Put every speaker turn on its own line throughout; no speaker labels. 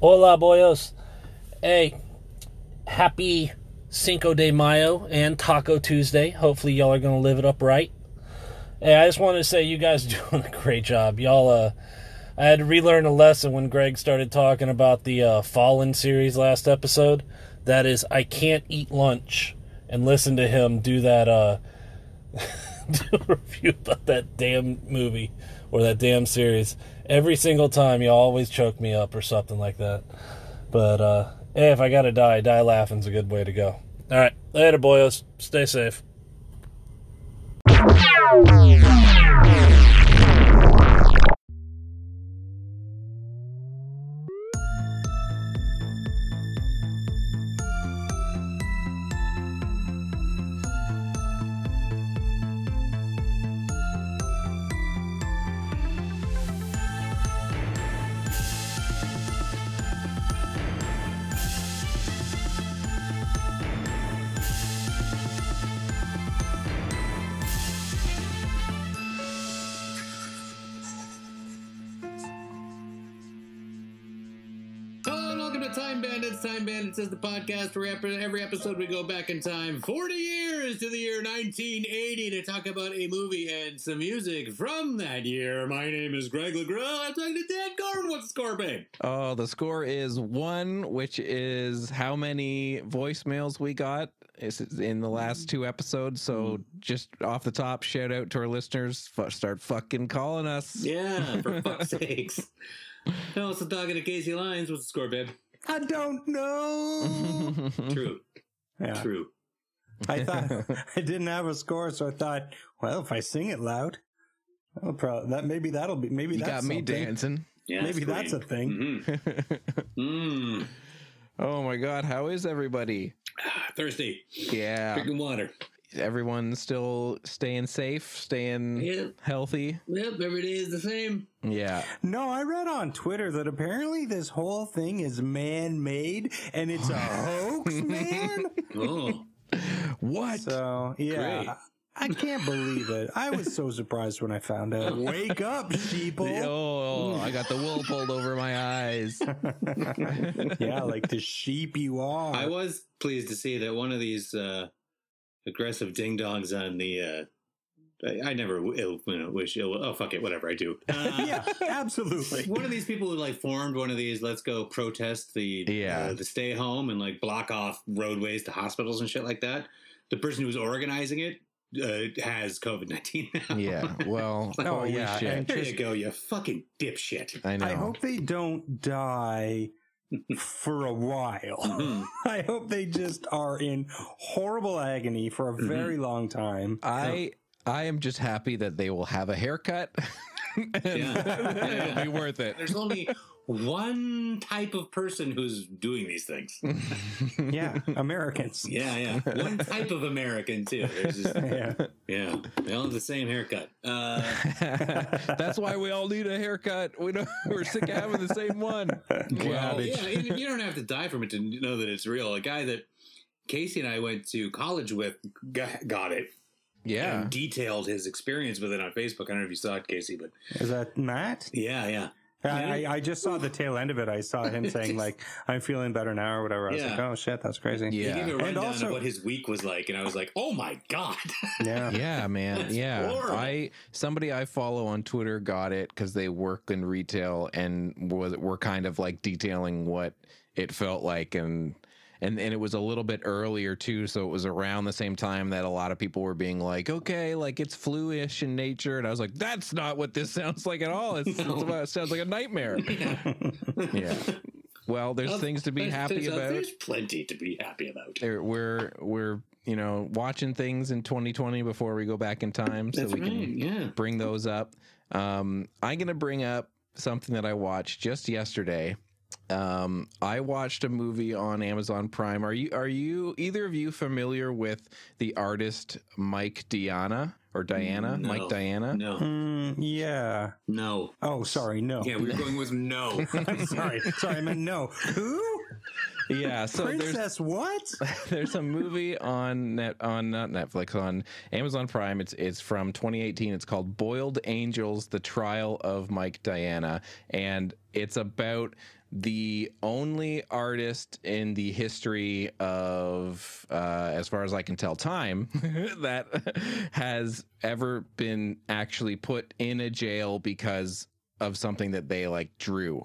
Hola, boyos. Hey, happy Cinco de Mayo and Taco Tuesday. Hopefully, y'all are going to live it up right. Hey, I just wanted to say you guys doing a great job. Y'all, uh, I had to relearn a lesson when Greg started talking about the uh, Fallen series last episode. That is, I can't eat lunch and listen to him do that, uh, do a review about that damn movie or that damn series. Every single time, you always choke me up or something like that. But, uh, hey, if I gotta die, die laughing's a good way to go. All right, later, boyos. Stay safe.
Is the podcast where after every episode we go back in time 40 years to the year 1980 to talk about a movie and some music from that year. My name is Greg LeGros. I'm talking to Dan Gordon. What's the score, babe?
Oh, the score is one, which is how many voicemails we got in the last two episodes. So mm-hmm. just off the top, shout out to our listeners. Start fucking calling us.
Yeah, for fuck's sakes. I Also talking to Casey Lyons. What's the score, babe?
I don't know.
True.
yeah.
True.
I thought I didn't have a score, so I thought, well, if I sing it loud, that'll probably, that maybe that'll be maybe
you
that's
got me
something.
dancing.
Yeah,
Maybe that's a thing.
Mm-hmm. Mm.
oh my god, how is everybody?
Ah, Thirsty.
Yeah,
Drinking water.
Everyone's still staying safe, staying
Yeah.
healthy.
Yep, every day is the same.
Yeah.
No, I read on Twitter that apparently this whole thing is man-made and it's a hoax, man.
Oh.
What?
So yeah.
Great.
I can't believe it. I was so surprised when I found out. Wake up, sheeple.
Oh, I got the wool pulled over my eyes.
yeah, like the sheep you are.
I was pleased to see that one of these uh, aggressive ding dongs on the. Uh, I, I never w- ill, you know, wish ill. Oh fuck it, whatever I do. Uh,
yeah, absolutely.
One of these people who like formed one of these let's go protest the
Yeah.
uh, the stay home and like block off roadways to hospitals and shit like that. The person who's organizing it uh, has COVID nineteen.
yeah. Well,
Oh, yeah,
shit.
there
just-
you go, you fucking dipshit.
I know.
I hope they don't die for a while.
Mhm.
I hope they just are in horrible agony for a
Mm-hmm.
very long time.
I I am just happy that they will have a haircut. and
Yeah.
It'll be worth it.
There's only one type of person who's doing these things.
Yeah, Americans.
Yeah, yeah. One type of American too. Just,
Yeah.
yeah, they all have the same haircut. Uh,
That's why we all need a haircut. We don't, we're sick of having the same one.
well, yeah, you don't have to die from it to know that it's real. A guy that Casey and I went to college with got, got it
Yeah.
and detailed his experience with it on Facebook. I don't know if you saw it, Casey, but
Is that Matt?
yeah, yeah.
I, I, I just saw the tail end of it. I saw him saying like, "I'm feeling better now" or whatever. I was
Yeah.
like, "Oh shit, that's crazy."
He
Yeah.
gave me a
And also-
of what his week was like, and I was like, "Oh my god!"
Yeah.
Yeah, man.
That's
yeah.
horrible.
I somebody I follow on Twitter got it because they work in retail and was were kind of like detailing what it felt like and and and it was a little bit earlier too, so it was around the same time that a lot of people were being like, okay, like it's flu-ish in nature, and I was like, that's not what this sounds like at all. It's, it's about, it sounds like a nightmare. yeah. Well, there's things to be happy
there's, uh,
about.
There's plenty to be happy about.
There- we're we're you know watching things in 2020 before we go back in time so
That's
we
right.
can
Yeah.
bring those up um i'm gonna bring up something that i watched just yesterday um i watched a movie on amazon prime are you are you either of you familiar with the artist mike diana or diana
No.
mike diana
No.
Mm, yeah.
No.
Oh, sorry. No.
Yeah, we were going with no.
I'm sorry. Sorry, I meant no. Who?
yeah. So there's
Princess what?
there's a movie on net on not Netflix on Amazon Prime. It's it's from 2018. It's called Boiled Angels: The Trial of Mike Diana, and it's about the only artist in the history of, uh, as far as I can tell, time that has ever been actually put in a jail because of something that they like drew.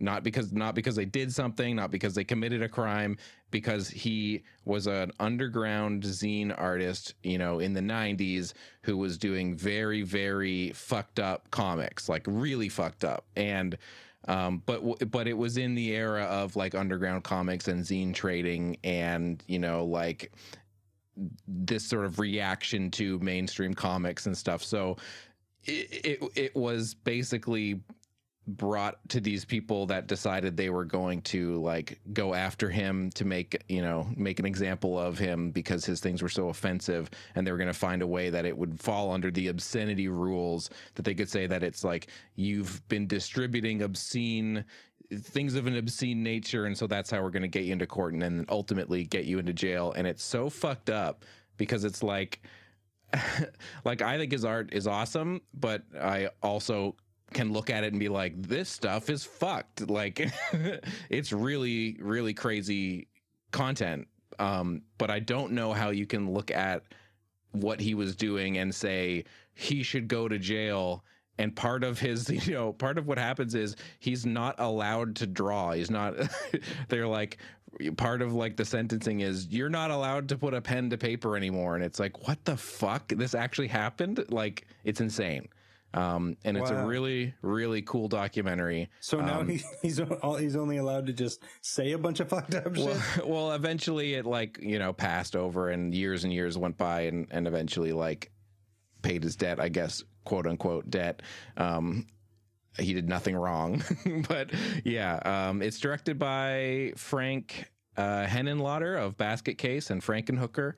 Not because not because they did something not because they committed a crime because he was an underground zine artist you know in the 90s who was doing very very fucked up comics like really fucked up. And um, but but it was in the era of like underground comics and zine trading and you know like this sort of reaction to mainstream comics and stuff. So it, it, it was basically brought to these people that decided they were going to like go after him to make you know make an example of him because his things were so offensive and they were going to find a way that it would fall under the obscenity rules that they could say that it's like you've been distributing obscene things of an obscene nature and so that's how we're going to get you into court and then ultimately get you into jail. And it's so fucked up because it's like like I think his art is awesome, but I also can look at it and be like, this stuff is fucked. Like, it's really, really crazy content. Um, but I don't know how you can look at what he was doing and say he should go to jail. And part of his, you know, part of what happens is he's not allowed to draw. He's not, they're like, part of like the sentencing is you're not allowed to put a pen to paper anymore. And it's like, what the fuck? This actually happened? Like, it's insane. Um, and it's a really, really cool documentary.
So now
Um,
he, he's o- he's only allowed to just say a bunch of fucked up shit.
Well, well, eventually it like you know passed over, and years and years went by, and and eventually like paid his debt, I guess, quote unquote debt. Um, he did nothing wrong, but yeah, um, it's directed by Frank uh, Henenlotter of Basket Case and Frankenhooker.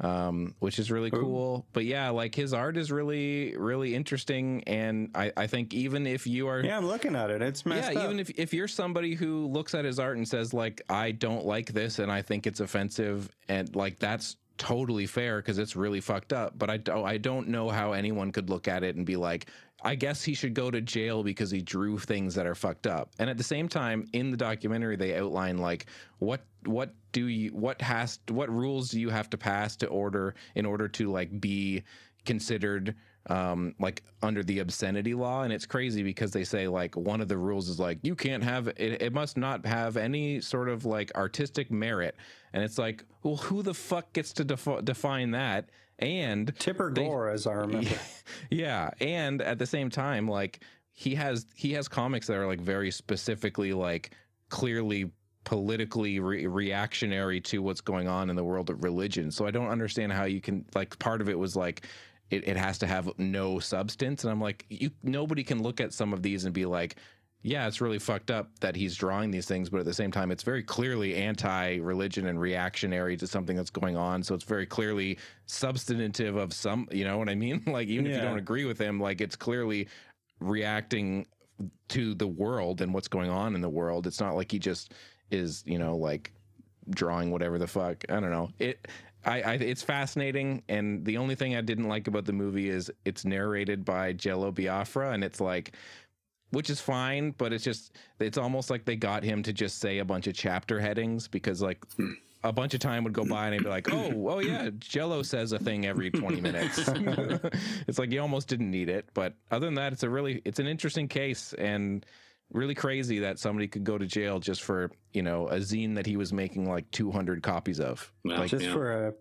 Um, which is really cool, but yeah, like his art is really, really interesting, and I, I think even if you are,
Yeah, I'm looking at it. It's messed
yeah,
up.
even if if you're somebody who looks at his art and says like I don't like this and I think it's offensive and like that's totally fair because it's really fucked up. But I don't I don't know how anyone could look at it and be like I guess he should go to jail because he drew things that are fucked up. And at the same time, in the documentary, they outline like what what do you what has what rules do you have to pass to order in order to like be considered um like under the obscenity law and it's crazy because they say like one of the rules is like you can't have it, it must not have any sort of like artistic merit and it's like well who the fuck gets to defi- define that? And
Tipper
they-
Gore, as I remember.
yeah and at the same time like he has he has comics that are like very specifically like clearly politically re- reactionary to what's going on in the world of religion. So i don't understand how you can like part of it was like it, it has to have no substance. And i'm like you nobody can look at some of these and be like yeah it's really fucked up that he's drawing these things but at the same time it's very clearly anti-religion and reactionary to something that's going on. So it's very clearly substantive of some you know what i mean? Like even if you don't agree with him like it's clearly reacting to the world and what's going on in the world. It's not like he just is you know like drawing whatever the fuck. I don't know. It I, I it's fascinating and the only thing i didn't like about the movie is it's narrated by jello biafra and it's like which is fine but it's just it's almost like they got him to just say a bunch of chapter headings because like a bunch of time would go by and he'd be like, oh, oh yeah, Jello says a thing every 20 minutes. it's like you almost didn't need it. But other than that, it's a really, it's an interesting case and really crazy that somebody could go to jail just for, you know, a zine that he was making like 200 copies of.
Well,
Like,
Just
yeah.
for a,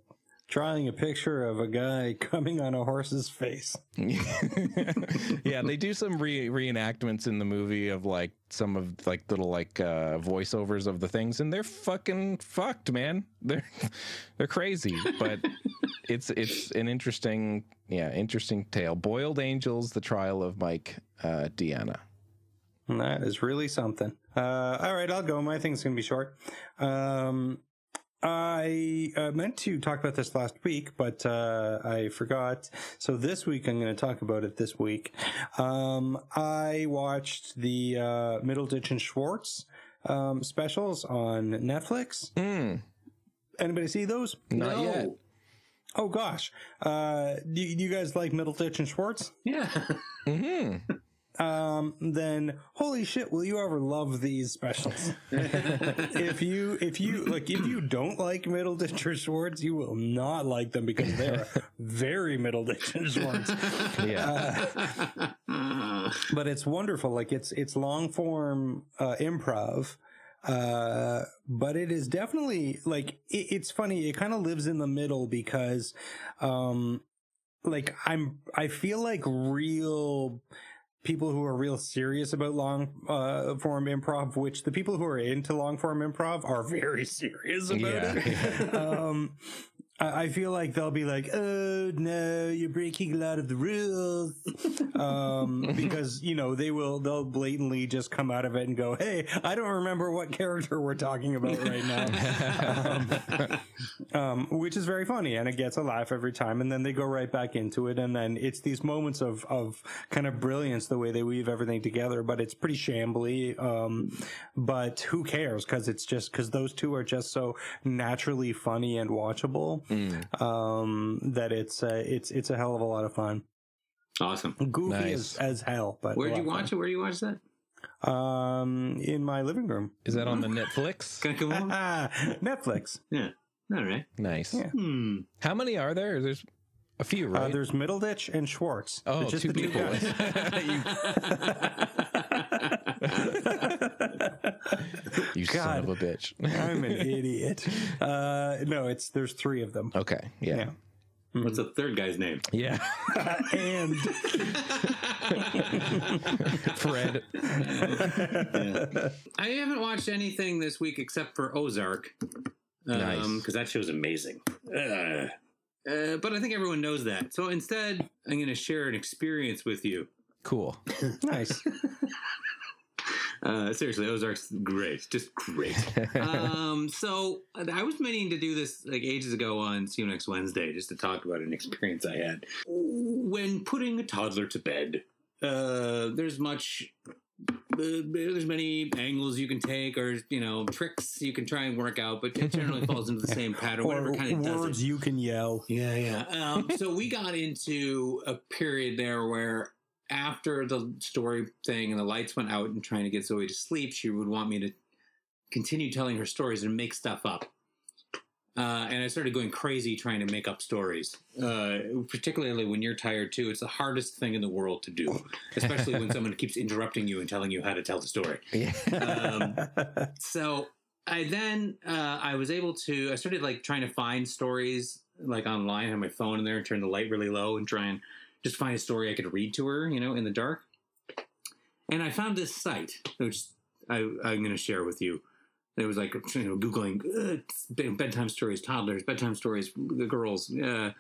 drawing a picture of a guy coming on a horse's face.
yeah, they do some re- reenactments in the movie of like some of like little like uh voiceovers of the things and they're fucking fucked, man. They're they're crazy, but it's it's an interesting yeah, interesting tale. Boiled Angels: The Trial of Mike uh
Diana. That is really something. Uh, all right, I'll go. My thing's going to be short. Um, I uh, meant to talk about this last week, but uh, I forgot. So this week, I'm going to talk about it this week. Um, I watched the uh, Middleditch and Schwartz um, specials on Netflix.
Mm,
Anybody see those?
not
No.
yet.
Oh gosh, uh, do, do you guys like Middleditch and Schwartz?
Yeah.
hmm
Um, then holy shit, will you ever love these specials? if you if you like if you don't like Middleditch or Schwartz, you will not like them because they're very Middleditch and Schwartz.
Yeah.
but it's wonderful. Like it's it's long form uh, improv, uh, but it is definitely like it, it's funny. It kind of lives in the middle because, um, like I'm I feel like real people who are real serious about long uh, form improv, which the people who are into long form improv are very serious about
Yeah.
it. um, I I feel like they'll be like, "Oh no, you're breaking a lot of the rules," um, because you know they will. They'll blatantly just come out of it and go, "Hey, I don't remember what character we're talking about right now," um, um, which is very funny, and it gets a laugh every time. And then they go right back into it, and then it's these moments of of kind of brilliance the way they weave everything together. But it's pretty shambly. Um, but who cares? Because it's just because those two are just so naturally funny and watchable
Mm.
um, that it's uh, it's it's a hell of a lot of fun.
awesome.
Goofy
Nice.
as, as hell, but
where
did
you
lot of
watch it? Where do you watch that?
Um, in my living room.
Is that on the Netflix?
Can I come on?
Netflix.
Yeah. All right.
Nice.
Yeah.
Hmm.
How many are there? There's a few,
Uh,
right?
there's Middleditch and Schwartz.
oh,
just
two
the two
people. you son of a bitch.
I'm an idiot. Uh, no, it's there's three of them.
okay. Yeah.
What's the third guy's name?
Yeah.
and
Fred.
I haven't watched anything this week except for Ozark.
Nice.
Because that show's amazing. Uh, uh, but I think everyone knows that. So instead, I'm going to share an experience with you.
Cool.
nice.
Uh, seriously, Ozark's great, just great. um, so I was meaning to do this like ages ago on See You Next Wednesday, just to talk about an experience I had when putting a toddler to bed. Uh, there's much. Uh, there's many angles you can take, or you know, tricks you can try and work out, but it generally falls into the same pattern. Whatever kind of
words you can yell.
Yeah, yeah. Um, so we got into a period there where after the story thing and the lights went out and trying to get Zoe to sleep, she would want me to continue telling her stories and make stuff up. Uh, and I started going crazy trying to make up stories, uh, particularly when you're tired too. It's the hardest thing in the world to do, especially when someone keeps interrupting you and telling you how to tell the story. Um, so I then uh, I was able to I started like trying to find stories like online, have my phone in there, and turn the light really low, and try and just find a story I could read to her, you know, in the dark. And I found this site, which I, I'm going to share with you. It was like you know googling uh, bedtime stories, toddlers, bedtime stories, the girls. Uh,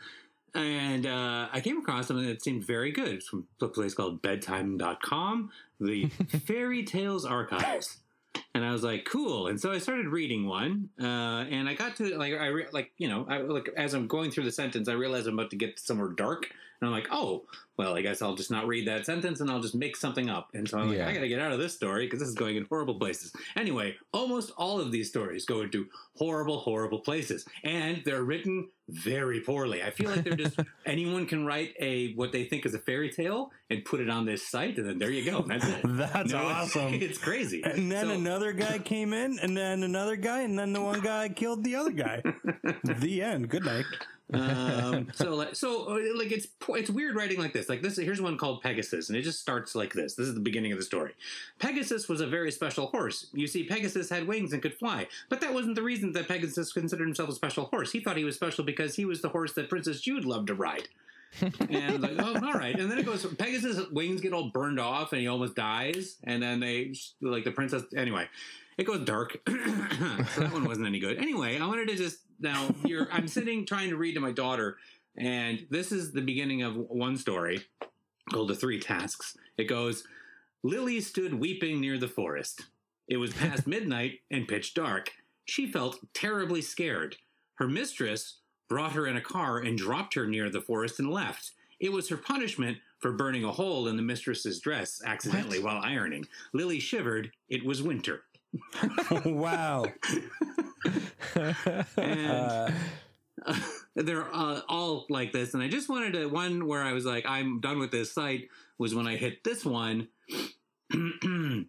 and uh, I came across something that seemed very good. It's from a place called bedtime.com, the Fairy Tales Archives. And I was like, cool. And so I started reading one, uh, and I got to like, I re- like, you know, I, like as I'm going through the sentence, I realize I'm about to get somewhere dark, and I'm like, oh, well, I guess I'll just not read that sentence, and I'll just make something up. And so I'm like,
Yeah.
I got to get out of this story because this is going in horrible places. Anyway, almost all of these stories go into horrible, horrible places, and they're written very poorly. I feel like they're just anyone can write a what they think is a fairy tale and put it on this site, and then there you go. That's it.
That's
No, it's-
awesome.
It's, crazy.
And then
So-
another guy came in, and then another guy, and then the one guy killed the other guy. the end. Good night.
Um, so like so uh, like it's it's weird writing like this like this here's one called pegasus and it just starts like this this is the beginning of the story pegasus was a very special horse you see pegasus had wings and could fly but that wasn't the reason that pegasus considered himself a special horse he thought he was special because he was the horse that princess jude loved to ride and like, oh, all right. And then it goes. Pegasus' wings get all burned off, and he almost dies. And then they, like, the princess. Anyway, it goes dark. so that one wasn't any good. Anyway, I wanted to just now. You're. I'm sitting trying to read to my daughter, and this is the beginning of one story called "The Three Tasks." It goes. Lily stood weeping near the forest. It was past midnight and pitch dark. She felt terribly scared. Her mistress brought her in a car and dropped her near the forest and left. It was her punishment for burning a hole in the mistress's dress accidentally while ironing. Lily shivered. It was winter.
Wow.
and they're uh, all like this. And I just wanted to one where I was like, I'm done with this site was when I hit this one. this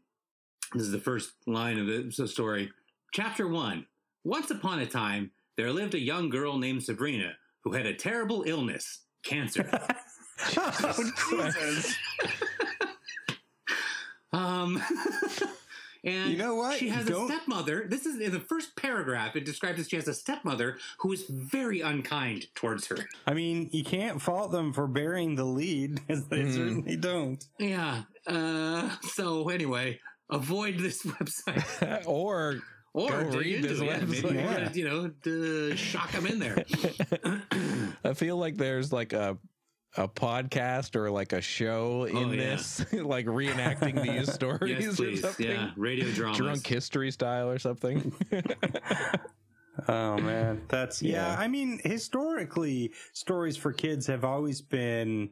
is the first line of the story. Chapter one. Once upon a time, there lived a young girl named Sabrina who had a terrible illness, cancer.
oh, Jesus.
um. And
You know what?
She has
Don't-
a stepmother. This is in the first paragraph. It describes that she has a stepmother who is very unkind towards her.
I mean, you can't fault them for bearing the lead, because they
Mhm.
certainly don't.
Yeah. Uh, so anyway, avoid this website
or
or
Go read this
it. Yeah, maybe
website.
you
Yeah.
you know, uh, shock them in there.
I feel like there's like a a podcast or like a show in
Oh, yeah.
this, like reenacting these stories
yes,
or
please.
something.
Yeah, radio drama,
Drunk history style or something.
Oh man, that's yeah.
Yeah.
I mean, historically, stories for kids have always been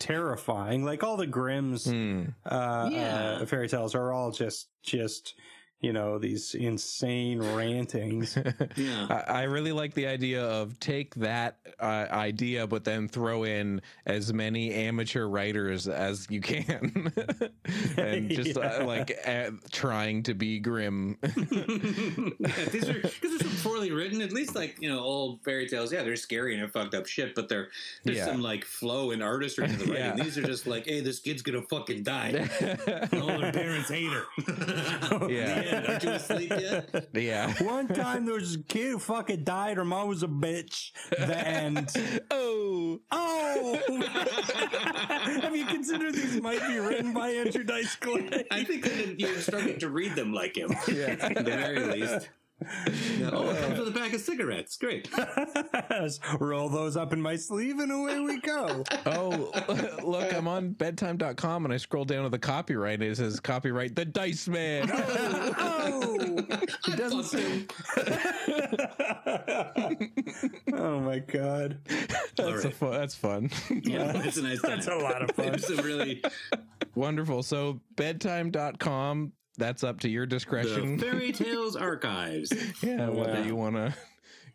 terrifying. Like all the Grimm's
Hmm.
uh,
Yeah.
uh, fairy tales are all just just you know these insane rantings.
Yeah.
I, I really like the idea of take that uh, idea, but then throw in as many amateur writers as you can, and just
Yeah.
uh, like uh, trying to be grim.
yeah, these are because they're so poorly written. At least like you know old fairy tales. Yeah, they're scary and they're fucked up shit, but they're there's
Yeah.
some like flow and artistry to the writing.
Yeah.
These are just like, hey, this kid's gonna fucking die. All her parents hate her.
Yeah.
The end. Aren't you asleep yet?
yeah.
One time there was a kid who fucking died. Her mom was a bitch. The end.
Oh.
Oh! Have you considered these might be written by Andrew Dice Clay?
I think you're starting to read them like him.
Yeah.
At the very least. Yeah, Oh, it comes with a pack of cigarettes. Great.
Roll those up in my sleeve and away we go.
Oh, look, I'm on bedtime.com and I scroll down to the copyright and it says copyright the Dice Man. Oh,
Oh! He doesn't say. oh my god.
that's, a
right.
fun, that's fun.
Yeah, it's a nice time.
That's a lot of fun.
it's some really
Wonderful. So bedtime.com, that's up to your
the
discretion.
fairy tales archives.
yeah, whether
Wow.
you want to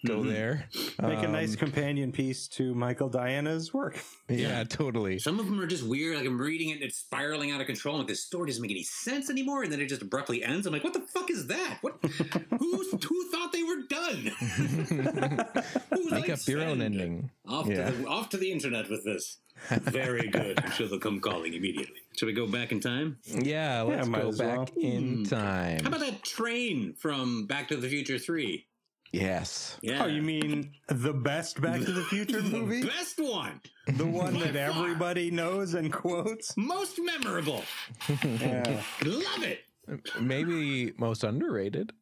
go there.
Make a nice
Um,
companion piece to Michael Diana's work.
Yeah, totally.
Some of them are just weird. Like I'm reading it and it's spiraling out of control. Like this story doesn't make any sense anymore, and then it just abruptly ends. I'm like, what the fuck is that? What? who who thought they were done? Who
Make
likes
up your own ending.
Off
Yeah.
to the off to the internet with this. Very good. I'm sure they'll come calling immediately. Should we go back in time?
Yeah, let's
might
go back
well.
in
Hmm.
time.
How about that train from Back to the Future Three?
Yes.
Yeah.
Oh, you mean the best Back to the Future movie?
the best one,
The one that everybody knows and quotes?
most memorable.
Yeah.
Love it.
Maybe most underrated.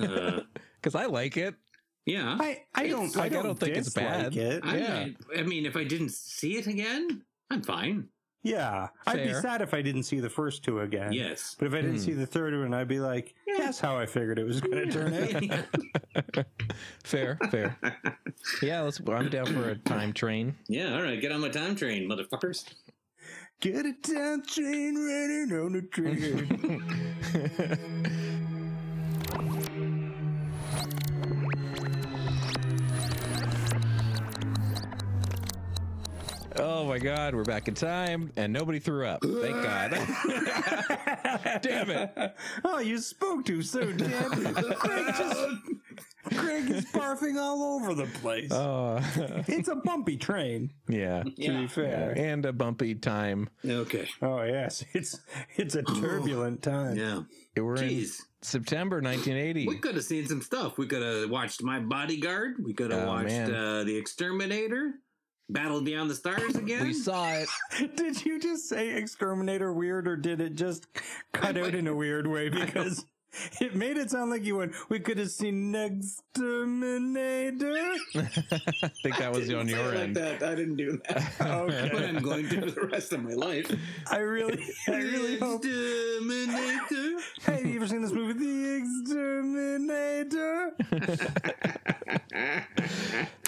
Uh,
Because I like it.
yeah.
I, I don't I
I
don't,
don't think it's bad.
It.
I,
Yeah.
I mean, if I didn't see it again, I'm fine.
Yeah. I'd be sad if I didn't see the first two again.
Yes.
But if I didn't
Hmm.
see the third one, I'd be like, that's how I figured it was going to turn out.
Fair, fair. yeah, let's. I'm down for a time train.
yeah, all right. Get on my time train, motherfuckers.
Get a town train running on the train.
Oh my God, we're back in time, and nobody threw up. Thank God. Damn it.
oh, you spoke too soon, Dan. Craig just. Craig is barfing all over the place.
Oh,
it's a bumpy train,
yeah.
to
Yeah.
be fair.
And a bumpy time.
Okay.
Oh yes, it's it's a turbulent time.
Yeah.
We're in September 1980.
We could have seen some stuff. We could have watched My Bodyguard. We could have
Oh,
watched uh, The Exterminator. Battle Beyond the Stars again.
We saw it.
Did you just say exterminator weird, or did it just cut out in a weird way? Because it made it sound like you went. We could have seen Next exterminator.
I think that was on your end.
that. I didn't do that.
Okay.
but I'm going to for the rest of my life.
I really, I really hope.
Exterminator.
Hey, have you ever seen this movie, The Exterminator?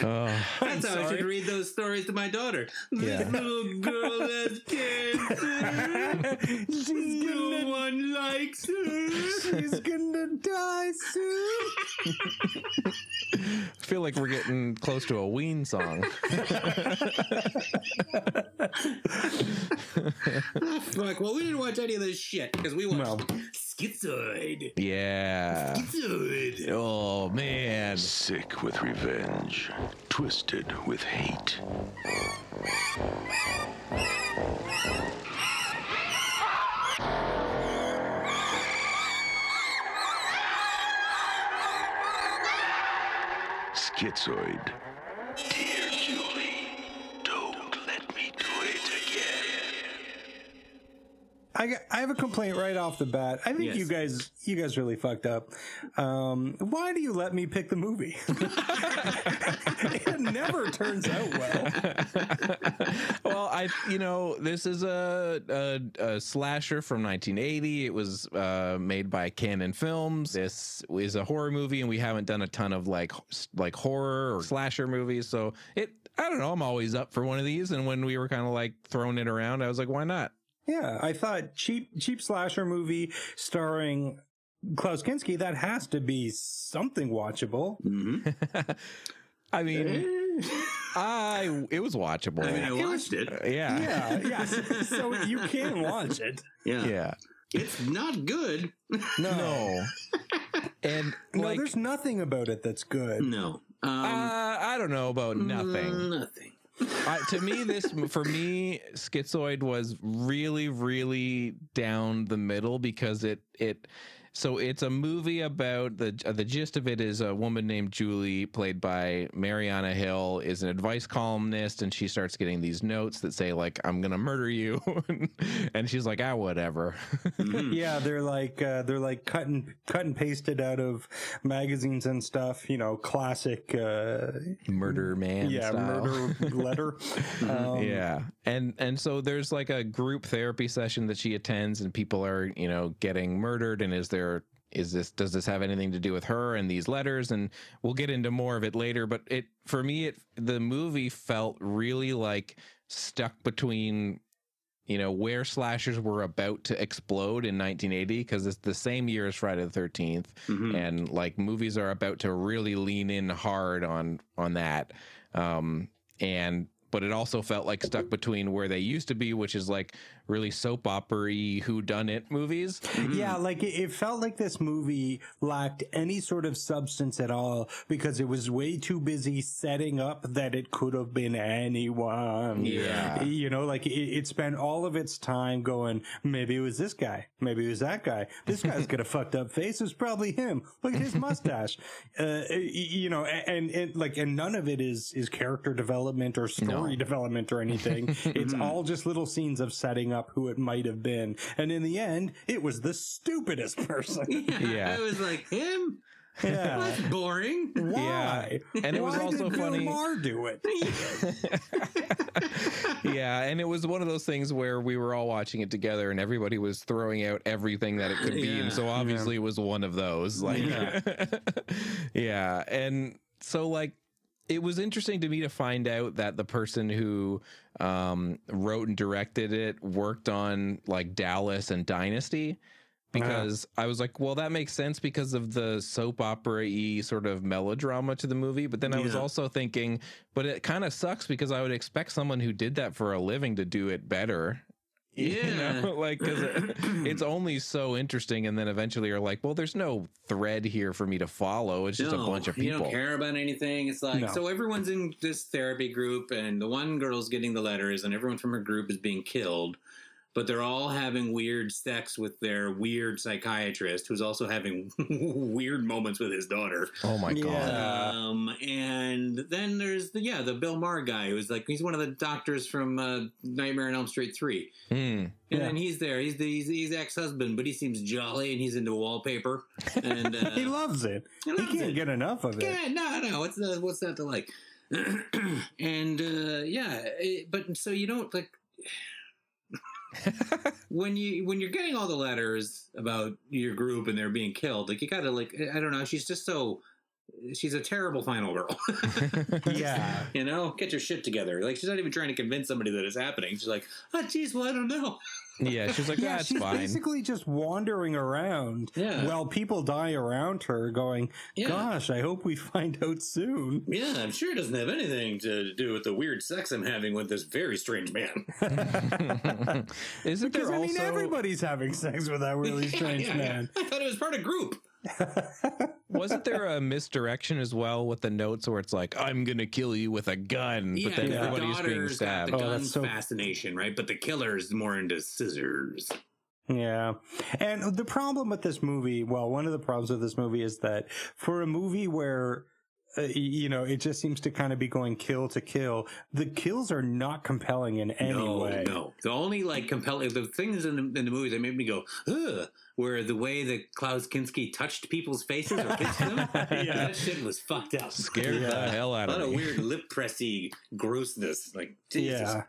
Oh,
That's how I should read those stories to my daughter.
Yeah.
This little girl has cancer.
She's
no
gonna,
one likes her.
she's gonna die soon.
I feel like we're getting close to a Ween song.
Fuck. Well, we didn't watch any of this shit because we watched
No.
Schizoid.
Yeah.
Schizoid.
Oh man.
Sick with revenge, twisted with hate. Schizoid.
I, I have a complaint right off the bat. I think
Yes.
you guys you guys really fucked up. Um, why do you let me pick the movie? it never turns out well.
well, I you know this is a, a, a slasher from 1980. It was uh, made by Cannon Films. This is a horror movie, and we haven't done a ton of like like horror or slasher movies. So it I don't know. I'm always up for one of these. And when we were kind of like throwing it around, I was like, why not?
Yeah, I thought cheap cheap slasher movie starring Klaus Kinski. That has to be something watchable.
Mm-hmm.
I mean, I it was watchable.
I mean, I watched it.
yeah.
Yeah, yeah. So you can watch it.
Yeah.
Yeah.
It's not good.
No. And
No,
like,
there's nothing about it that's good.
No. Um,
uh, I don't know about nothing.
mm, Nothing.
I, to me, this for me, Schizoid was really, really down the middle because it it. So it's a movie about the uh, the gist of it is a woman named Julie, played by Mariana Hill, is an advice columnist, and she starts getting these notes that say like "I'm gonna murder you," and she's like, "Ah, whatever."
Yeah, they're like uh, they're like cut and cut and pasted out of magazines and stuff. You know, classic. Uh,
murder man.
yeah,
style.
murder letter. Um,
yeah and and so there's like a group therapy session that she attends and people are you know getting murdered and is there is this does this have anything to do with her and these letters and we'll get into more of it later but it for me it the movie felt really like stuck between you know where slashers were about to explode in 1980 because it's the same year as friday the 13th
Mhm.
and like movies are about to really lean in hard on on that um and but it also felt like stuck between where they used to be which is like really soap opera-y who done it movies
Yeah, like it, it felt like this movie lacked any sort of substance at all because it was way too busy setting up that it could have been anyone.
Yeah.
You know, like it, it spent all of its time going, maybe it was this guy, maybe it was that guy. This guy's got a fucked up face. It's probably him. Look at his mustache. Uh, you know, and, and like, and none of it is, is character development or story development or anything. it's all just little scenes of setting up who it might have been. And in the end, it was the stupidest person.
Yeah.
I was like, him?
Yeah.
That's boring.
Why?
And it was
Why
also
did Bill
funny-
Maher do it?
yeah and it was one of those things where we were all watching it together and everybody was throwing out everything that it could be and so
Yeah.
obviously it was one of those like
Yeah.
yeah and so like it was interesting to me to find out that the person who um, wrote and directed it worked on like Dallas and Dynasty because I was like, well, that makes sense because of the soap opera y sort of melodrama to the movie. But then I was also thinking, but it kind of sucks because I would expect someone who did that for a living to do it better. You
Yeah.
know? like, because it, it's only so interesting. And then eventually you're like, well, there's no thread here for me to follow. It's just a bunch of people
You
people.
don't care about anything. It's like
No.
so everyone's in this therapy group, and the one girl's getting the letters, and everyone from her group is being killed. But they're all having weird sex with their weird psychiatrist, who's also having weird moments with his daughter.
Oh my God.
Yeah.
Um, and then there's the yeah the Bill Maher guy who's like he's one of the doctors from uh, Nightmare on Elm Street three,
Hmm.
and
Yeah.
then he's there. He's the he's, he's ex husband, but he seems jolly and he's into wallpaper. And uh,
he loves it.
he
He can't
it.
get enough of it.
Yeah, no, no. What's the what's that to like? and uh, yeah, it, but so you don't like when you when you're getting all the letters about your group and they're being killed. Like you gotta like I don't know. She's just so she's a terrible final girl.
Yeah.
you know, get your shit together. Like she's not even trying to convince somebody that it's happening. She's like, oh, geez, well, I don't know.
Yeah, she's like,
Yeah,
that's
she's
fine.
basically just wandering around
Yeah.
while people die around her, going,
Yeah.
"Gosh, I hope we find out soon."
Yeah, I'm sure it doesn't have anything to do with the weird sex I'm having with this very strange man.
Isn't
Because
there
I mean, everybody's having sex with that really strange
Yeah, yeah, yeah.
man.
I thought it was part of group.
wasn't there a misdirection as well with the notes where it's like I'm gonna kill you with a gun, but then
the
everybody's being stabbed.
the
Oh,
gun
that's so-
fascination, right? But the killer's more into scissors.
Yeah. And the problem with this movie, well, one of the problems with this movie is that for a movie where uh, you know, it just seems to kind of be going kill to kill. The kills are not compelling in any
no,
way.
no. The only like compelling the things in the, in the movie that made me go ugh were the way that Klaus Kinski touched people's faces or kissed them.
Yeah.
That shit was fucked up.
Scared the
hell out of
hell
A lot
of
of weird lip pressy grossness. Like Jesus
Yeah.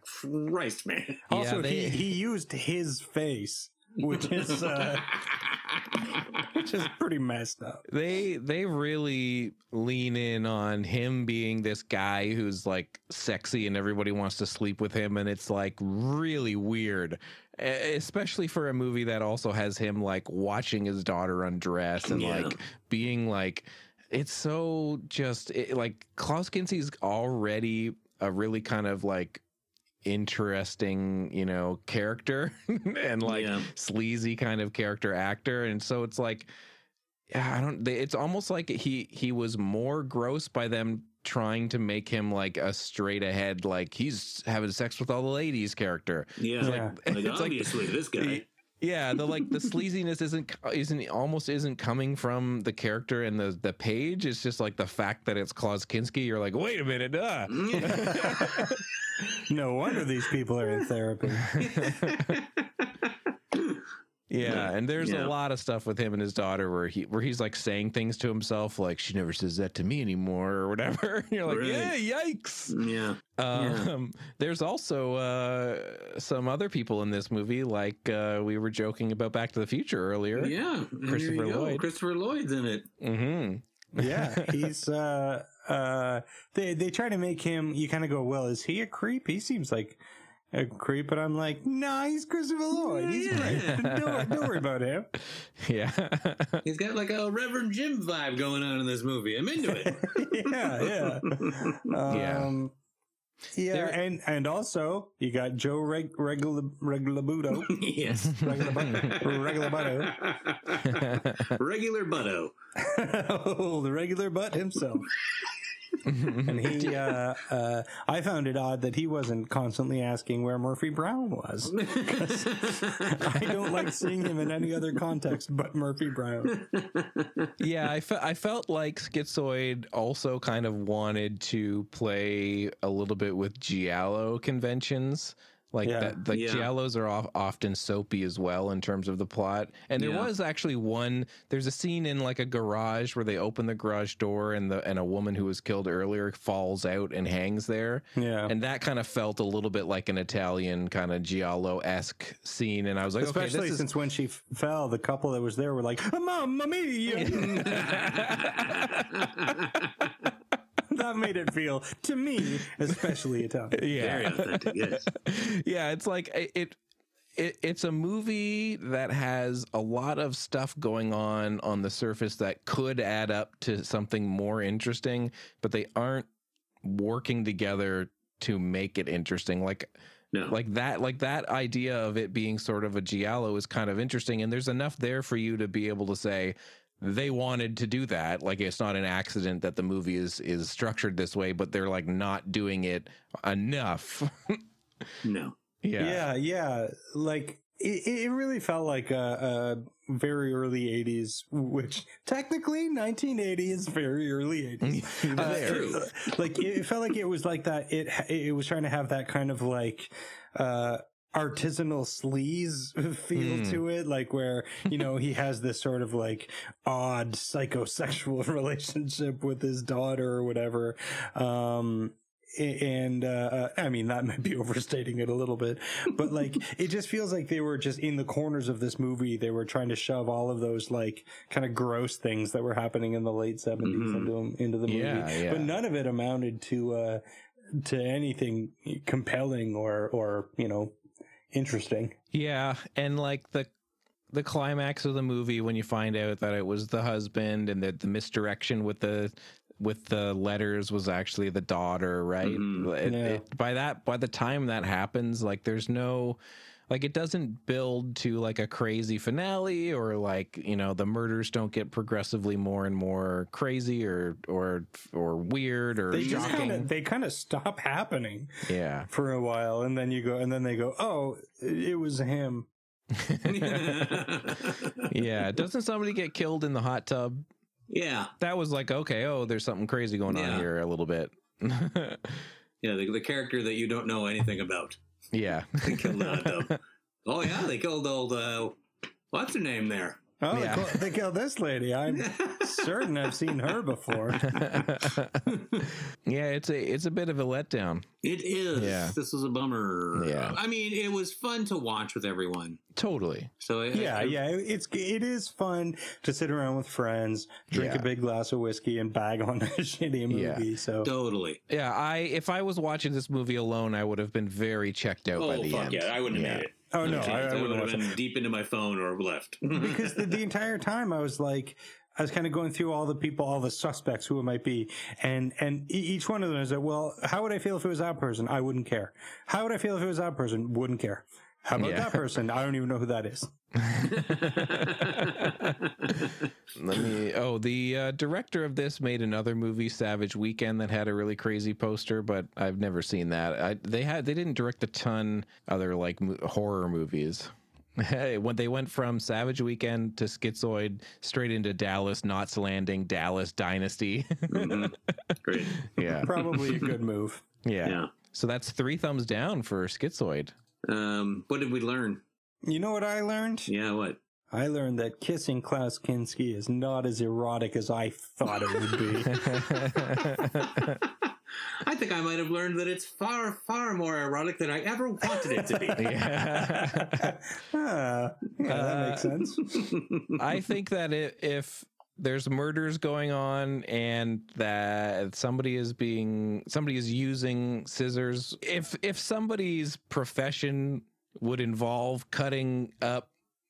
Christ, man.
Also,
Yeah, they-
he, he used his face, which is uh, which is pretty messed up.
they they really lean in on him being this guy who's like sexy and everybody wants to sleep with him and it's like really weird especially for a movie that also has him like watching his daughter undress and
Yeah.
like being like it's so just it, like Klaus Kinski's already a really kind of like interesting, you know, character and like
Yeah.
sleazy kind of character actor and so it's like yeah, I don't. They, it's almost like he he was more gross by them trying to make him like a straight ahead, like he's having sex with all the ladies character.
Yeah,
Yeah.
like,
It's like-
obviously this guy.
Yeah, the like the sleaziness isn't isn't almost isn't coming from the character and the the page. It's just like the fact that it's Klaus Kinski. You're like, wait a minute, uh.
No wonder these people are in therapy.
Yeah, and there's
Yeah.
a lot of stuff with him and his daughter where he where he's like saying things to himself like she never says that to me anymore or whatever. You're like,
Right.
yeah, yikes.
yeah,
Um, there's also uh, some other people in this movie, like uh, we were joking about Back to the Future earlier.
yeah. And here
Christopher
you go.
Lloyd.
Christopher Lloyd's in it.
Mm-hmm.
Yeah, he's uh uh they they try to make him you kind of go, "Well, is he a creep? He seems like a creep." But I'm like, "Nah, he's Christopher Lloyd. He's
Yeah.
great. Don't, worry- don't worry about him."
Yeah.
He's got like a Reverend Jim vibe going on in this movie. I'm into it.
yeah, yeah.
Yeah.
Um, yeah,
There-
and and also you got Joe Reg, Regular Regalbuto,
yes.
Regular Regular Butto,
Regular Butto.
oh, the regular butt himself. and he, uh, uh, I found it odd that he wasn't constantly asking where Murphy Brown was. I don't like seeing him in any other context but Murphy Brown.
yeah, I, fe- I felt like Schizoid also kind of wanted to play a little bit with Giallo conventions. Like
Yeah.
that, like
Yeah.
Giallos are off, often soapy as well in terms of the plot. And there
Yeah.
was actually one. There's a scene in like a garage where they open the garage door and the and a woman who was killed earlier falls out and hangs there.
Yeah.
And that kind of felt a little bit like an Italian kind of Giallo esque scene. And I was like, okay,
Especially
this is
since when she f- fell, the couple that was there were like, "Mamma mia!" that made it feel to me, especially Italian.
yeah.
Very authentic. Yes.
yeah, it's like it, it it it's a movie that has a lot of stuff going on on the surface that could add up to something more interesting, but they aren't working together to make it interesting. Like
No.
like that like that idea of it being sort of a giallo is kind of interesting and there's enough there for you to be able to say they wanted to do that like it's not an accident that the movie is is structured this way but they're like not doing it enough
no.
yeah
Yeah, yeah. Like it, it really felt like a, a very early '80s, which technically 1980 is very early '80s. Uh,
There.
it- like it, it felt like it was like that. It it was trying to have that kind of like. uh artisanal sleaze feel
Mm.
to it like where you know he has this sort of like odd psychosexual relationship with his daughter or whatever um and uh, I mean that might be overstating it a little bit, but like it just feels like they were just in the corners of this movie. They were trying to shove all of those like kind of gross things that were happening in the late 70s
Mhm.
into into the movie,
Yeah, yeah.
but none of it amounted to uh, to anything compelling or or you know interesting.
Yeah, and like the the climax of the movie when you find out that it was the husband and that the misdirection with the with the letters was actually the daughter, right?
Mhm.
It-
Yeah.
it- by that by the time that happens, like there's no like it doesn't build to like a crazy finale or like you know the murders don't get progressively more and more crazy or or or weird or
They just
shocking.
kind of they kind of stop happening
yeah.
for a while, and then you go, and then they go, oh, it was him.
Yeah, doesn't somebody get killed in the hot tub?
yeah,
that was like okay oh there's something crazy going
Yeah.
on here a little bit
yeah, the, the character that you don't know anything about.
Yeah
They killed the. Oh yeah, they killed old. Uh, what's her name there?
Oh,
Yeah.
they, kill- they killed this lady. I'm certain I've seen her before.
yeah it's a it's a bit of a letdown
It is.
Yeah.
This was a bummer.
Yeah.
I mean, it was fun to watch with everyone.
totally
So I,
Yeah,
I,
yeah, it's it is fun to sit around with friends, drink
Yeah.
a big glass of whiskey, and bag on a shitty movie.
Yeah.
So
Totally.
yeah i if i was watching this movie alone i would have been very checked out by
Oh
the
fuck
end
yeah! I wouldn't have made it.
Oh, no, I- I
I,
wouldn't
have been deep into my phone or left.
because the, the entire time I was like, I was kind of going through all the people, all the suspects who it might be, and and each one of them is like, well, how would I feel if it was that person? I wouldn't care. How would I feel if it was that person? Wouldn't care. How about
Yeah.
that person? I don't even know who that is.
let me oh the uh, director of this made another movie savage weekend that had a really crazy poster but i've never seen that I, they had they didn't direct a ton other like mo- horror movies Hey, when they went from Savage Weekend to Schizoid straight into Dallas, Knots Landing, Dallas Dynasty.
Mhm. Great.
yeah.
Probably a good move.
Yeah.
Yeah.
So that's three thumbs down for Schizoid.
Um, what did we learn?
You know what I learned?
Yeah, what?
I learned that kissing Klaus Kinski is not as erotic as I thought it would be.
I think I might have learned that it's far, far more erotic than I ever wanted it to be.
yeah.
Ah, yeah, that makes
Uh,
sense.
I think that i if there's murders going on and that somebody is being somebody is using scissors if if somebody's profession would involve cutting up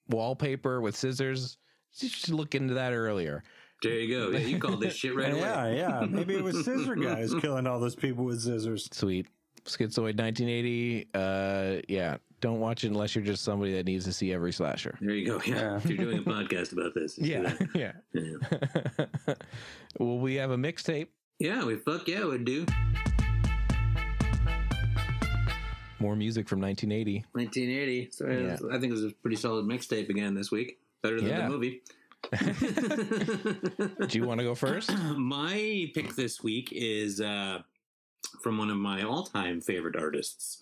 wallpaper with scissors you should look into that earlier
There you go. Yeah, you called this shit right away.
yeah, yeah. Maybe it was scissor guys killing all those people with scissors.
sweet schizoid 1980 uh yeah don't watch it unless you're just somebody that needs to see every slasher
There you go. Yeah.
Yeah.
If you're doing a podcast about this. let's do that.
yeah
Yeah.
well we have a mixtape
Yeah, we fuck yeah we do.
more music from 1980
1980. So
Yeah.
I think it was a pretty solid mixtape again this week. Better than
Yeah.
the movie.
Do you want to go first?
my pick this week is uh, from one of my all-time favorite artists.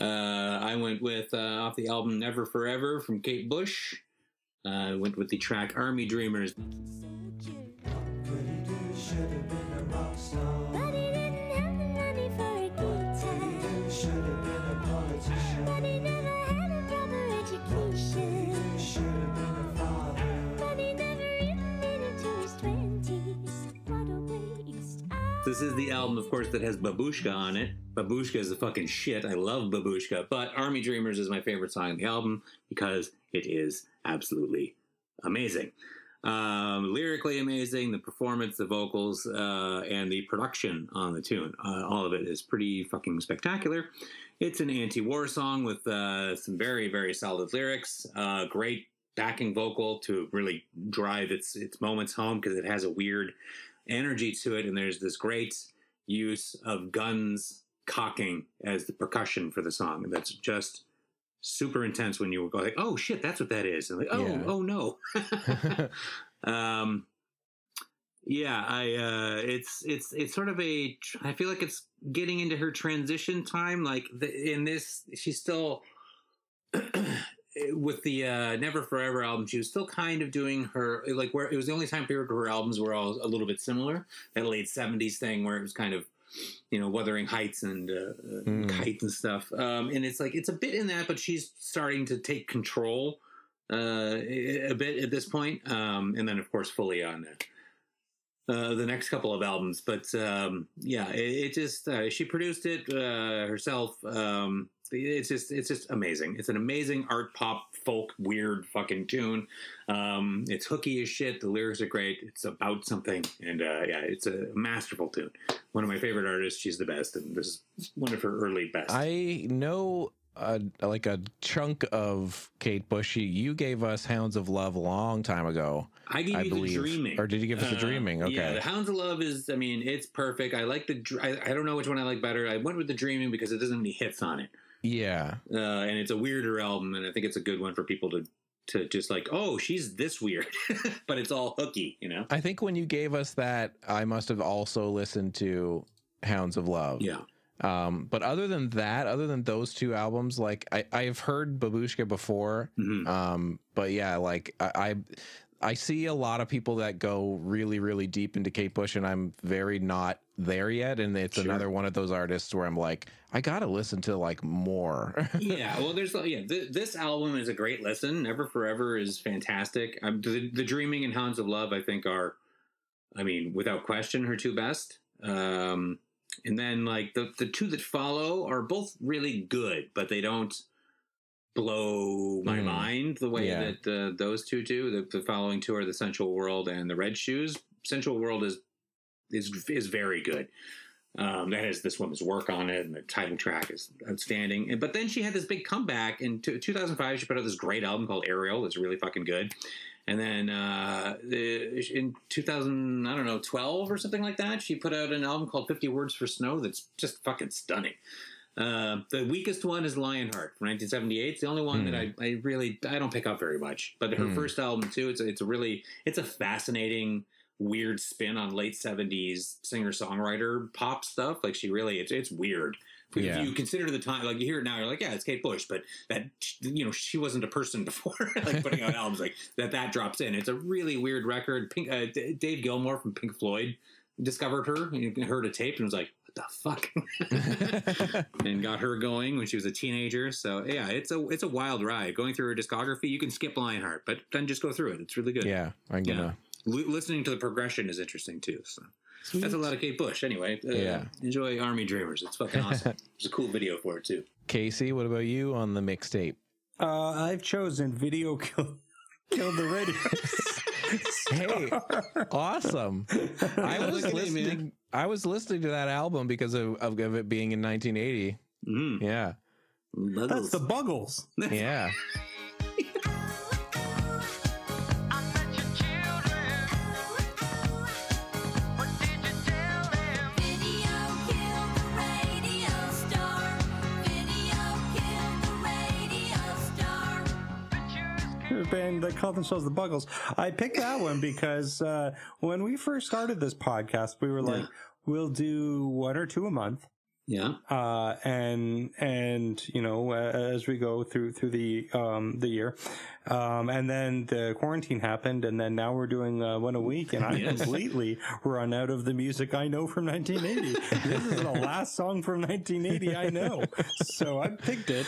Uh, I went with uh, off the album "Never Forever" from Kate Bush. Uh, I went with the track "Army Dreamers." This is the album, of course, that has Babushka on it. Babushka is the fucking shit. I love Babushka, but Army Dreamers is my favorite song on the album because it is absolutely amazing. Um, lyrically amazing, the performance, the vocals, uh, and the production on the tune. Uh, all of it is pretty fucking spectacular. It's an anti-war song with uh, some very, very solid lyrics. Uh, great backing vocal to really drive its its moments home because it has a weird energy to it, and there's this great use of guns cocking as the percussion for the song. and That's just super intense when you go like, "Oh shit, that's what that is," and like, "Oh,
Yeah.
oh no." um, yeah, I uh, it's it's it's sort of a, I feel like it's getting into her transition time. Like the, in this, she's still with the uh, Never Forever album. She was still kind of doing her like where it was the only time period where her albums were all a little bit similar. That late seventies thing where it was kind of you know, Wuthering Heights and uh,
Mm.
Kites and stuff. Um, and it's like it's a bit in that, but she's starting to take control uh, a bit at this point. Um, and then, of course, fully on uh, uh, the next couple of albums. But um, yeah, it, it just uh, she produced it uh, herself. Um, it's just it's just amazing. It's an amazing art pop folk weird fucking tune. Um, it's hooky as shit. The lyrics are great. It's about something, and uh, yeah, it's a masterful tune. One of my favorite artists. She's the best, and this is one of her early best.
I know a, like a chunk of Kate Bushy. You gave us Hounds of Love a long time ago.
I gave
I
you
believe.
the dreaming,
Or did you give us the
Uh,
dreaming? Okay.
Yeah, the Hounds of Love is. I mean, it's perfect. I like the. I, I don't know which one I like better. I went with the dreaming because it doesn't have any hits on it,
Yeah.
uh, and it's a weirder album, and I think it's a good one for people to to just like, oh, she's this weird, but it's all hooky, you know.
I think when you gave us that, I must have also listened to Hounds of Love.
Yeah,
Um, but other than that, other than those two albums, like I, I've heard Babushka before.
Mhm.
Um, but yeah, like I, I I see a lot of people that go really, really deep into Kate Bush, and I'm very not there yet. And it's
Sure.
another one of those artists where I'm like, I gotta listen to like more.
yeah. Well, there's yeah. Th- this album is a great listen. Never Forever is fantastic. Um, the, the Dreaming and Hounds of Love, I think, are, I mean, without question, her two best. Um, and then like the the two that follow are both really good, but they don't blow my
Mm.
mind the way
Yeah.
that uh, those two do. The, the following two are the Sensual World and the Red Shoes. Sensual World is is is very good. Um, that has this woman's work on it, and the title track is outstanding. And, but then she had this big comeback in t- 2005. She put out this great album called Aerial. That's really fucking good. And then uh, the, in 2000, I don't know, 12 or something like that, she put out an album called 50 Words for Snow that's just fucking stunning. Uh, the weakest one is Lionheart from 1978. It's the only one that I, I really I don't pick up very much. But her
Hmm.
first album too, it's a, it's a really it's a fascinating weird spin on late 70s singer songwriter pop stuff. Like she really it's it's weird. If
Yeah.
you consider the time, like you hear it now, you're like, yeah, it's Kate Bush, but that you know she wasn't a person before, like putting out albums like that. That drops in. It's a really weird record. Pink, uh, D- Dave Gilmour from Pink Floyd discovered her, and heard a tape, and was like, what the fuck, and got her going when she was a teenager. So yeah, it's a it's a wild ride going through her discography. You can skip Lionheart, but then just go through it. It's really good.
yeah, I'm gonna.
L- listening to the progression is interesting too. So that's a lot of Kate Bush. Anyway, uh,
Yeah.
enjoy Army Dreamers. It's fucking awesome. There's a cool video for it too.
Casey, what about you on the mixtape?
Uh, I've chosen Video Kill, Kill the Radio.
Hey, awesome! I was
Look man.
listening. I was listening to that album because of, of it being in 1980.
Mm.
Yeah,
That's the Buggles.
yeah.
Star.
a band that called themselves the Buggles. I picked that one because uh, when we first started this podcast, we were like,
Yeah.
we'll do one or two a month.
Yeah.
Uh, and, and, you know, uh, as we go through, through the, um, the year. Um, and then the quarantine happened and then now we're doing, uh, one a week and I
Yes.
completely run out of the music I know from 1980. this is the last song from 1980 I know. So I picked it.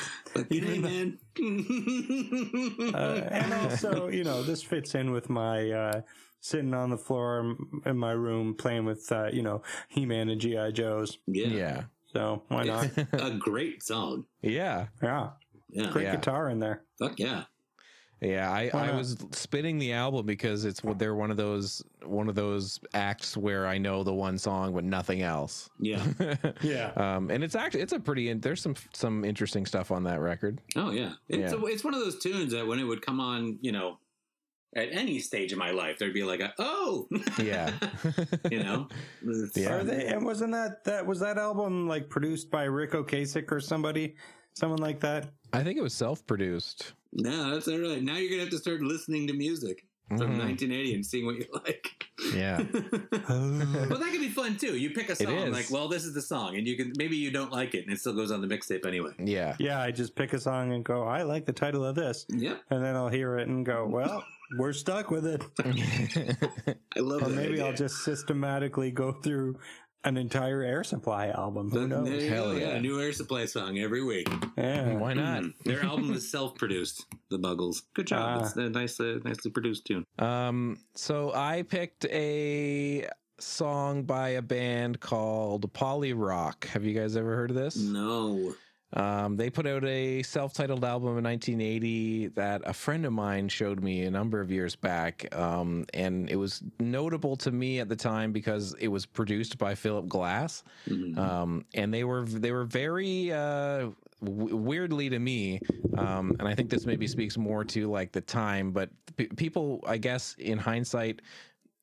Hey man.
Uh, and also, you know, this fits in with my uh, sitting on the floor in my room playing with, uh, you know, He-Man and GI Joes.
yeah.
Yeah.
So why not?
a great song.
Yeah.
yeah,
Yeah.
great
Yeah.
guitar in there.
Fuck yeah.
Yeah, I, I was spinning the album because it's they're one of those one of those acts where I know the one song but nothing else.
Yeah.
Yeah,
Um, and it's actually it's a pretty there's some some interesting stuff on that record.
Oh yeah. It's
Yeah.
A, it's one of those tunes that when it would come on, you know, at any stage of my life, there'd be like a oh
Yeah.
you know.
Yeah.
Are they? And wasn't that that was that album like produced by Ric Ocasek or somebody, someone like that?
I think it was self-produced.
No, that's all right. Now you're gonna have to start listening to music from
Mhm.
1980 and seeing what you like.
Yeah.
well, that could be fun too. You pick a song like, well, this is the song, and you can maybe you don't like it, and it still goes on the mixtape anyway.
Yeah.
Yeah, I just pick a song and go, I like the title of this,
Yep,
and then I'll hear it and go, well, we're stuck with it.
I love
Or maybe
idea.
I'll just systematically go through an entire Air Supply album. Who knows?
There
Hell
go.
yeah.
A new Air Supply song every week.
Yeah.
Why not?
Mm. Their album is self-produced. The Buggles. Good job.
Ah.
It's a nice, uh, nicely produced tune.
Um, so I picked a song by a band called Polyrock. Have you guys ever heard of this?
No.
Um, they put out a self-titled album in 1980 that a friend of mine showed me a number of years back, um, and it was notable to me at the time because it was produced by Philip Glass,
Mhm.
um, and they were they were very uh, w- weirdly to me, um, and I think this maybe speaks more to like the time, but p- people, I guess, in hindsight.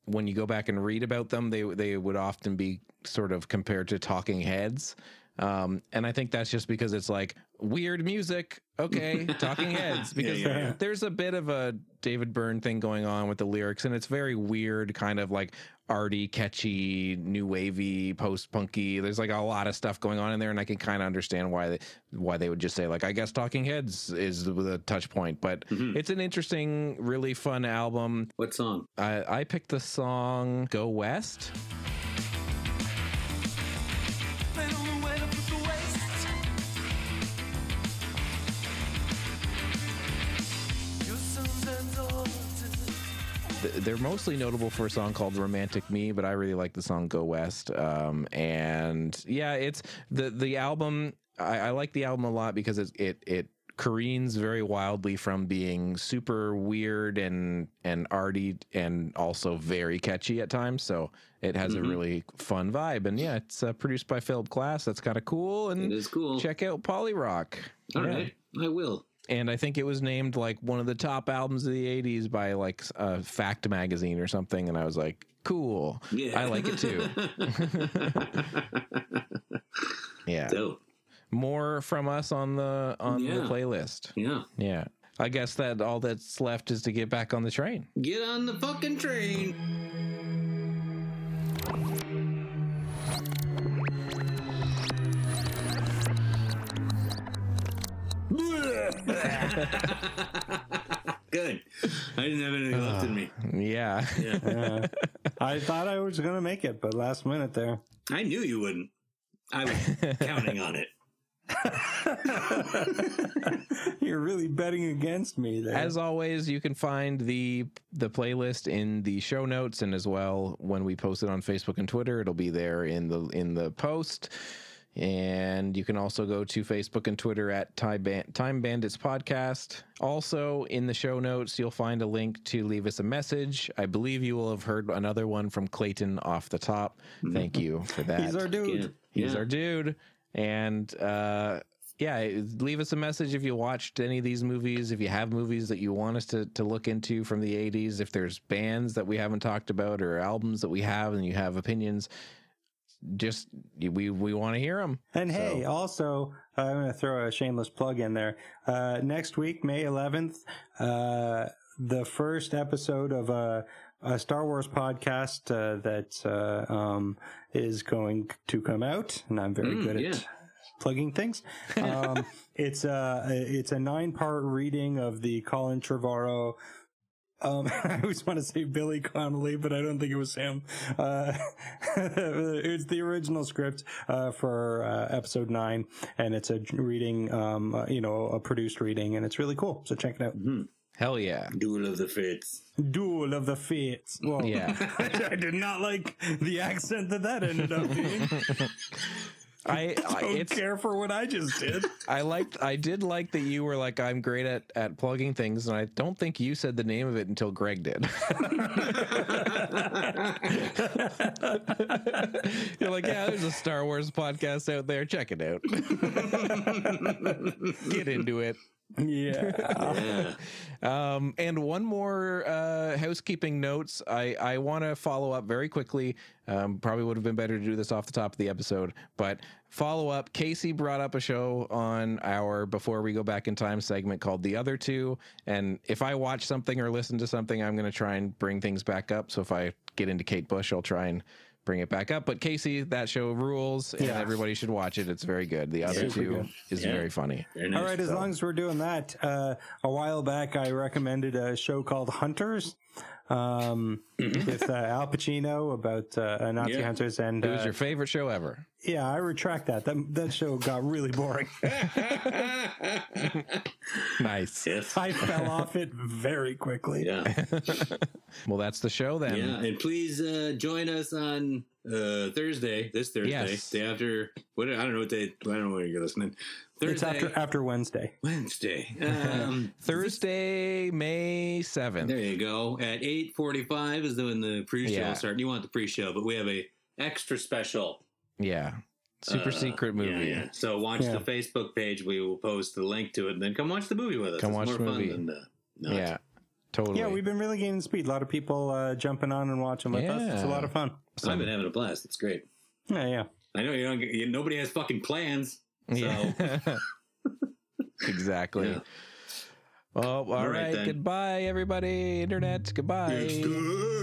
When you go back and read about them, they they would often be sort of compared to Talking Heads, um, and I think that's just because it's like weird music. Okay, Talking Heads, because
yeah, yeah.
there's a bit of a David Byrne thing going on with the lyrics, and it's very weird, kind of like arty, catchy, new wavy, post punky. There's like a lot of stuff going on in there, and I can kind of understand why they why they would just say like I guess Talking Heads is the, the touch point, but
Mhm.
it's an interesting, really fun album.
What song?
I, I picked the song "Go West." They're mostly notable for a song called "Romantic Me," but I really like the song "Go West." Um, and yeah, it's the the album. I, I like the album a lot because it it it careens very wildly from being super weird and and arty and also very catchy at times. So it has
Mhm.
a really fun vibe. And yeah, it's uh, produced by Philip Glass. That's kind of cool. And
is cool.
check out Polyrock.
All
Yeah.
right, I will.
And I think it was named like one of the top albums of the 80s by like uh, Fact magazine or something. And I was like, cool.
Yeah,
I like it too. Yeah.
Dope.
More from us on the on the playlist.
Yeah.
Yeah. I guess that all that's left is to get back on the train.
Get on the fucking train. Good. I didn't have anything left in me.
Yeah.
Yeah.
Yeah. I thought I was gonna make it, but last minute there.
I knew you wouldn't. I was counting on it.
You're really betting against me there.
As always, you can find the the playlist in the show notes and as well when we post it on Facebook and Twitter, it'll be there in the in the post. And you can also go to Facebook and Twitter at Time, Ban- Time Bandits Podcast. Also, in the show notes, you'll find a link to leave us a message. I believe you will have heard another one from Clayton off the top. Thank you for that.
He's our dude.
Yeah.
He's
Yeah.
our dude. And uh, yeah, leave us a message if you watched any of these movies, if you have movies that you want us to, to look into from the 80s, if there's bands that we haven't talked about or albums that we have and you have opinions. Just we we want to hear them.
And hey, also, uh, I'm going to throw a shameless plug in there. Uh, next week, May 11th, uh, the first episode of a, a Star Wars podcast uh, that uh, um, is going to come out, and I'm very
Mm,
good at plugging things. Um, it's a it's a nine part reading of the Colin Trevorrow. Um, I always want to say Billy Connolly, but I don't think it was him. Uh, it's the original script uh, for uh, episode nine, and it's a reading, um, uh, you know, a produced reading, and it's really cool. So check it out.
Hell yeah.
Duel of the Fates.
Duel of the Fates. Well,
Yeah.
I did not like the accent that that ended up being.
I, I
Don't care for what I just did.
I liked I did like that you were like I'm great at at plugging things and I don't think you said the name of it until Greg did. You're like, yeah, there's a Star Wars podcast out there. Check it out. Get into it.
Yeah.
Yeah.
Um, and one more uh, housekeeping notes. I, I want to follow up very quickly. Um, probably would have been better to do this off the top of the episode, but follow up. Casey brought up a show on our Before We Go Back in Time segment called The Other Two. And if I watch something or listen to something, I'm going to try and bring things back up. So if I get into Kate Bush, I'll try and bring it back up. But Casey, that show rules, and
Yeah.
everybody should watch it. It's very good. The Other
Super
Two
good.
is
Yeah.
very funny.
Very nice.
All right, as
So-
long as we're doing that, uh, a while back I recommended a show called Hunters. Um, with uh, Al Pacino about uh, Nazi
Yeah.
hunters, and
It was
uh,
your favorite show ever.
yeah, I retract that. That that show got really boring.
Nice.
yes.
I fell off it very quickly.
Yeah.
Well, that's the show then.
Yeah, and please uh, join us on uh, Thursday. This Thursday,
Yes.
day after. What I don't know what day. I don't know when you're listening. Thursday,
It's after after Wednesday.
Wednesday. Um,
Thursday, May 7th.
there you go. At eight forty-five is when the pre-show
Yeah.
start. You want the pre-show, but we have a extra special
Yeah. Super
uh,
secret movie.
Yeah, yeah. So watch
Yeah.
the Facebook page. We will post the link to it, and then come watch the movie with us.
Come
it's
watch
more
the
fun
movie.
than uh, not.
Yeah, Totally.
Yeah, we've been really gaining speed. A lot of people uh, jumping on and watching with us. It's a lot of fun.
I've been having a blast. It's great.
Yeah, yeah.
I know you don't. Get, you, nobody has fucking plans. So
Yeah. exactly.
Yeah.
Well, all
right
right. Goodbye, everybody. Internet. Goodbye.
exterminated.